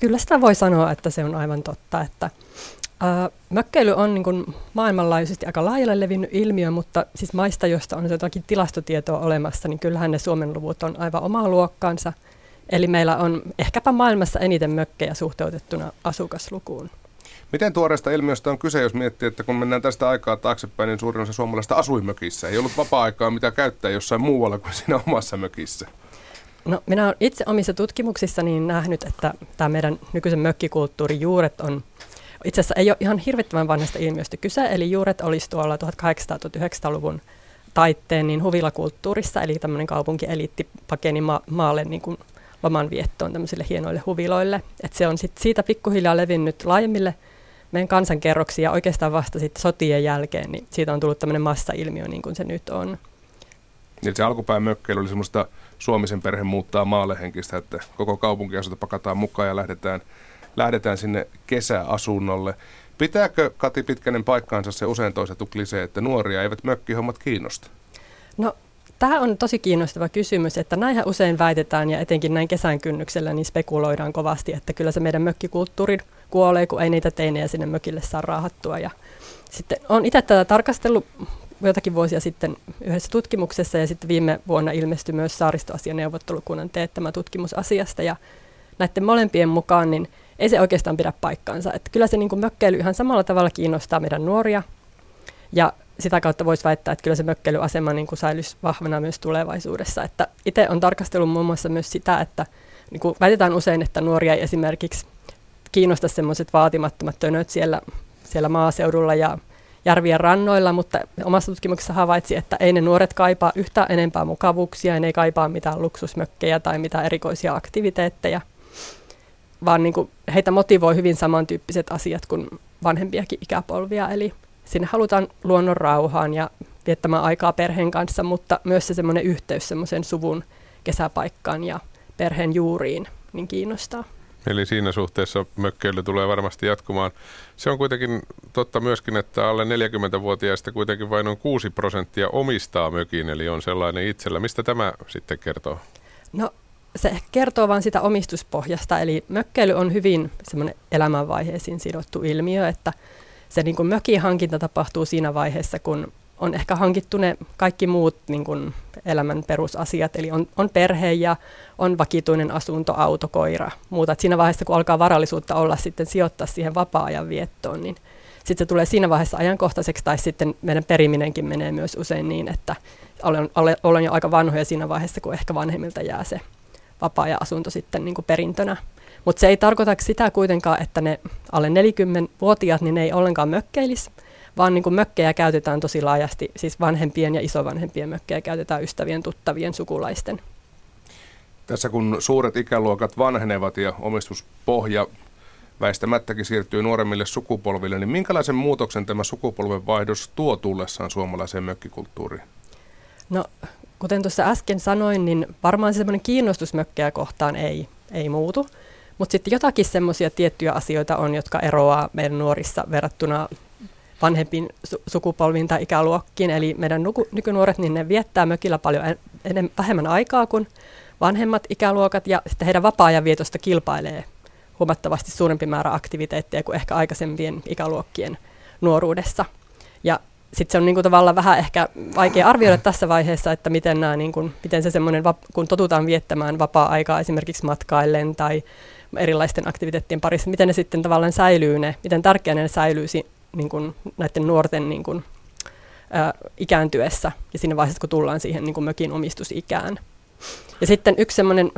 kyllä sitä voi sanoa, että se on aivan totta, että Uh, mökkeily on niin kuin maailmanlaajuisesti aika laajalle levinnyt ilmiö, mutta siis maista, joista on jotakin tilastotietoa olemassa, niin kyllähän ne Suomen luvut on aivan omaa luokkaansa. Eli meillä on ehkäpä maailmassa eniten mökkejä suhteutettuna asukaslukuun. Miten tuoreesta ilmiöstä on kyse, jos miettii, että kun mennään tästä aikaa taaksepäin, niin suurin osa suomalaista asui mökissä. Ei ollut vapaa-aikaa, mitä käyttää jossain muualla kuin siinä omassa mökissä. No, minä olen itse omissa tutkimuksissani nähnyt, että tämä meidän nykyisen mökkikulttuurin juuret on itse asiassa ei ole ihan hirvittävän vanhasta ilmiöstä kyse, eli juuret olisi tuolla 1800-1900-luvun taitteen niin huvilakulttuurissa, eli tämmöinen kaupunkieliitti pakeni ma- maalle niin kuin loman viettoon tämmöisille hienoille huviloille. Et se on sit siitä pikkuhiljaa levinnyt laajemmille meidän kansankerroksia oikeastaan vasta sitten sotien jälkeen, niin siitä on tullut tämmöinen massailmiö niin kuin se nyt on. Niin se alkupään mökkeily oli semmoista Suomisen perhe muuttaa maalle henkistä, että koko kaupunkiasunto pakataan mukaan ja lähdetään, lähdetään sinne kesäasunnolle. Pitääkö Kati Pitkänen paikkaansa se usein toisettu klisee, että nuoria eivät mökkihommat kiinnosta? No Tämä on tosi kiinnostava kysymys, että näinhän usein väitetään ja etenkin näin kesän kynnyksellä niin spekuloidaan kovasti, että kyllä se meidän mökkikulttuuri kuolee, kun ei niitä teinejä sinne mökille saa raahattua. Ja sitten olen itse tätä tarkastellut joitakin vuosia sitten yhdessä tutkimuksessa ja sitten viime vuonna ilmestyi myös saaristoasianeuvottelukunnan teettämä tutkimus asiasta ja näiden molempien mukaan niin ei se oikeastaan pidä paikkaansa. Että kyllä se niin kuin mökkeily ihan samalla tavalla kiinnostaa meidän nuoria ja sitä kautta voisi väittää, että kyllä se mökkeilyasema niin kuin säilyisi vahvana myös tulevaisuudessa. Että itse on tarkastellut muun muassa myös sitä, että niin kuin väitetään usein, että nuoria ei esimerkiksi kiinnosta semmoiset vaatimattomat tönöt siellä, siellä maaseudulla ja järvien rannoilla, mutta omassa tutkimuksessa havaitsi, että ei ne nuoret kaipaa yhtään enempää mukavuuksia, ne ei kaipaa mitään luksusmökkejä tai mitään erikoisia aktiviteetteja, vaan niin kuin heitä motivoi hyvin samantyyppiset asiat kuin vanhempiakin ikäpolvia, eli sinne halutaan luonnon rauhaan ja viettämään aikaa perheen kanssa, mutta myös se semmoinen yhteys semmoisen suvun kesäpaikkaan ja perheen juuriin niin kiinnostaa. Eli siinä suhteessa mökkeily tulee varmasti jatkumaan. Se on kuitenkin totta myöskin, että alle 40-vuotiaista kuitenkin vain noin 6 prosenttia omistaa mökin, eli on sellainen itsellä. Mistä tämä sitten kertoo? No se kertoo vain sitä omistuspohjasta, eli mökkeily on hyvin semmoinen elämänvaiheisiin sidottu ilmiö, että se niin mökin hankinta tapahtuu siinä vaiheessa, kun on ehkä hankittu ne kaikki muut niin kuin elämän perusasiat, eli on, on perhe ja on vakituinen asunto, auto, koira, muuta. Et siinä vaiheessa, kun alkaa varallisuutta olla sitten sijoittaa siihen vapaa-ajan viettoon, niin sitten se tulee siinä vaiheessa ajankohtaiseksi, tai sitten meidän periminenkin menee myös usein niin, että olen, olen jo aika vanhoja siinä vaiheessa, kun ehkä vanhemmilta jää se vapaa-ajan asunto sitten niin kuin perintönä. Mutta se ei tarkoita sitä kuitenkaan, että ne alle 40-vuotiaat niin ne ei ollenkaan mökkeilisi, vaan niin kuin mökkejä käytetään tosi laajasti, siis vanhempien ja isovanhempien mökkejä käytetään ystävien, tuttavien, sukulaisten. Tässä kun suuret ikäluokat vanhenevat ja omistuspohja väistämättäkin siirtyy nuoremmille sukupolville, niin minkälaisen muutoksen tämä sukupolvenvaihdos tuo tullessaan suomalaiseen mökkikulttuuriin? No, kuten tuossa äsken sanoin, niin varmaan semmoinen kiinnostus mökkejä kohtaan ei, ei muutu. Mutta sitten jotakin semmoisia tiettyjä asioita on, jotka eroaa meidän nuorissa verrattuna vanhempiin su- sukupolviin tai ikäluokkiin. Eli meidän nuku- nykynuoret, niin ne viettää mökillä paljon en- vähemmän aikaa kuin vanhemmat ikäluokat, ja sitten heidän vapaa-ajan vietosta kilpailee huomattavasti suurempi määrä aktiviteetteja kuin ehkä aikaisempien ikäluokkien nuoruudessa. Ja sitten se on niinku tavallaan vähän ehkä vaikea arvioida tässä vaiheessa, että miten, nämä, niinku, miten se semmoinen, kun totutaan viettämään vapaa-aikaa esimerkiksi matkaillen tai erilaisten aktiviteettien parissa, miten ne sitten tavallaan säilyy ne, miten tärkeänä ne säilyy niin kuin näiden nuorten niin kuin, ä, ikääntyessä ja siinä vaiheessa, kun tullaan siihen niin kuin mökin omistusikään. Ja sitten yksi sellainen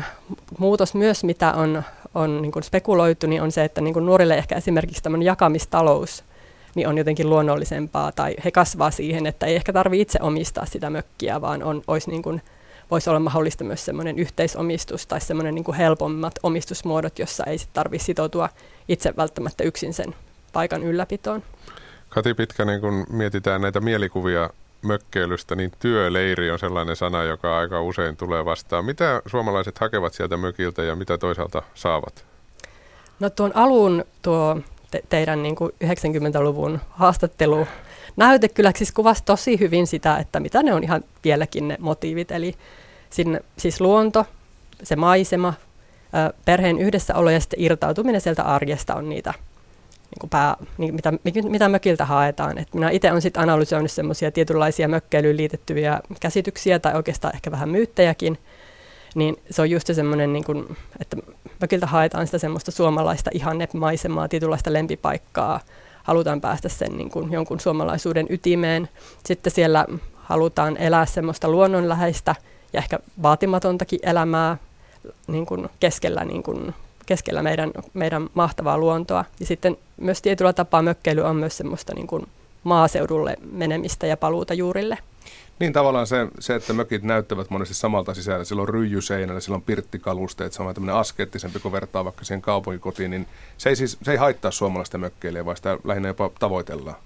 muutos myös, mitä on, on niin kuin spekuloitu, niin on se, että niin kuin nuorille ehkä esimerkiksi tämmöinen jakamistalous niin on jotenkin luonnollisempaa, tai he kasvaa siihen, että ei ehkä tarvitse itse omistaa sitä mökkiä, vaan on, olisi niin kuin voisi olla mahdollista myös semmoinen yhteisomistus tai semmoinen niin helpommat omistusmuodot, jossa ei sitten tarvitse sitoutua itse välttämättä yksin sen paikan ylläpitoon. Kati Pitkänen, kun mietitään näitä mielikuvia mökkeilystä, niin työleiri on sellainen sana, joka aika usein tulee vastaan. Mitä suomalaiset hakevat sieltä mökiltä ja mitä toisaalta saavat? No tuon alun tuo te- teidän niin kuin 90-luvun haastattelu näyte kyllä siis kuvasi tosi hyvin sitä, että mitä ne on ihan vieläkin ne motiivit. Eli sinne, siis luonto, se maisema, perheen yhdessäolo ja sitten irtautuminen sieltä arjesta on niitä, niin pää, niin mitä, mitä mökiltä haetaan. Et minä itse olen sitten analysoinut semmoisia tietynlaisia mökkeilyyn liitettyviä käsityksiä tai oikeastaan ehkä vähän myyttejäkin, niin se on just se semmoinen, niin kuin, että mökiltä haetaan sitä semmoista suomalaista ihannemaisemaa, tietynlaista lempipaikkaa, halutaan päästä sen niin kuin jonkun suomalaisuuden ytimeen. Sitten siellä halutaan elää semmoista luonnonläheistä ja ehkä vaatimatontakin elämää niin kuin keskellä, niin kuin, keskellä meidän, meidän mahtavaa luontoa. Ja sitten myös tietyllä tapaa mökkeily on myös semmoista niin kuin maaseudulle menemistä ja paluuta juurille. Niin tavallaan se, se, että mökit näyttävät monesti samalta sisällä. Sillä on ryijyseinällä, sillä on pirttikalusteet, se on tämmöinen askeettisempi, kun vertaa vaikka siihen kaupunkikotiin, niin se ei, siis, se ei haittaa suomalaista mökkeilijää, vaan sitä lähinnä jopa tavoitellaan.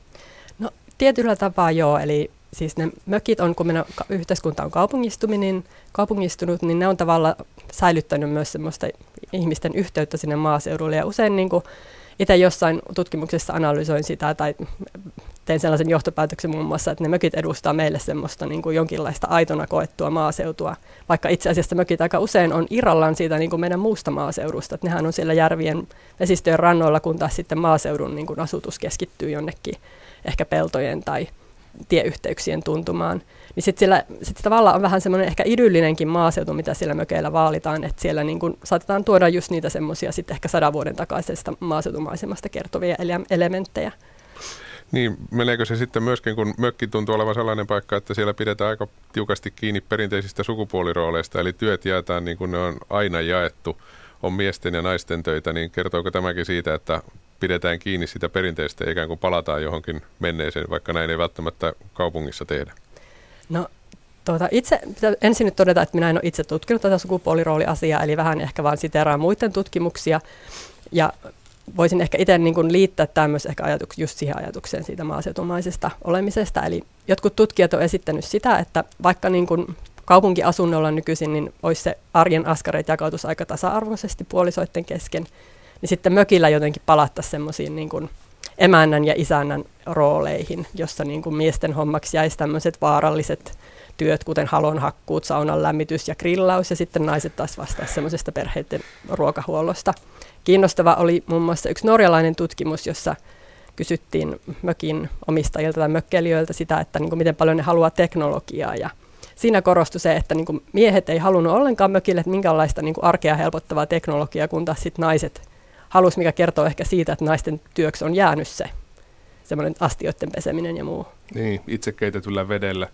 No tietyllä tapaa joo, eli siis ne mökit on, kun meidän yhteiskunta on kaupungistuminen, niin kaupungistunut, niin ne on tavallaan säilyttänyt myös semmoista ihmisten yhteyttä sinne maaseudulle. Ja usein niin kuin itse jossain tutkimuksessa analysoin sitä tai tein sellaisen johtopäätöksen muun muassa, että ne mökit edustaa meille semmoista niin kuin jonkinlaista aitona koettua maaseutua, vaikka itse asiassa mökit aika usein on irrallaan siitä niin kuin meidän muusta maaseudusta, että nehän on siellä järvien vesistöjen rannoilla, kun taas sitten maaseudun niin kuin asutus keskittyy jonnekin ehkä peltojen tai tieyhteyksien tuntumaan. Niin sitten sit tavallaan on vähän semmoinen ehkä idyllinenkin maaseutu, mitä siellä mökeillä vaalitaan, että siellä niin kun saatetaan tuoda just niitä semmoisia sitten ehkä sadan vuoden takaisesta maaseutumaisemasta kertovia ele- elementtejä. Niin, meneekö se sitten myöskin, kun mökki tuntuu olevan sellainen paikka, että siellä pidetään aika tiukasti kiinni perinteisistä sukupuolirooleista, eli työt jaetaan niin kuin ne on aina jaettu, on miesten ja naisten töitä, niin kertooko tämäkin siitä, että pidetään kiinni sitä perinteistä ja ikään kuin palataan johonkin menneeseen, vaikka näin ei välttämättä kaupungissa tehdä? No Tuota, itse pitää ensin nyt todeta, että minä en ole itse tutkinut tätä sukupuolirooliasiaa, eli vähän ehkä vaan siteraan muiden tutkimuksia. Ja voisin ehkä itse niin kuin liittää myös ehkä ajatuks, just siihen ajatukseen siitä maaseutumaisesta olemisesta. Eli jotkut tutkijat ovat esittänyt sitä, että vaikka niin kuin kaupunkiasunnolla nykyisin, niin olisi se arjen askareet jakautus aika tasa-arvoisesti puolisoiden kesken, niin sitten mökillä jotenkin palattaisiin semmoisiin niin kuin emännän ja isännän rooleihin, jossa niin kuin miesten hommaksi jäisi tämmöiset vaaralliset työt, kuten halonhakkuut, saunan lämmitys ja grillaus, ja sitten naiset taas vastaa semmoisesta perheiden ruokahuollosta. Kiinnostava oli muun muassa yksi norjalainen tutkimus, jossa kysyttiin mökin omistajilta tai mökkelijöiltä sitä, että niin kuin miten paljon ne haluaa teknologiaa, ja siinä korostui se, että niin kuin miehet ei halunnut ollenkaan mökille, että minkälaista niin kuin arkea helpottavaa teknologiaa, kun taas sitten naiset halus, mikä kertoo ehkä siitä, että naisten työksi on jäänyt se semmoinen astioiden peseminen ja muu. Niin, itse keitetyllä vedellä.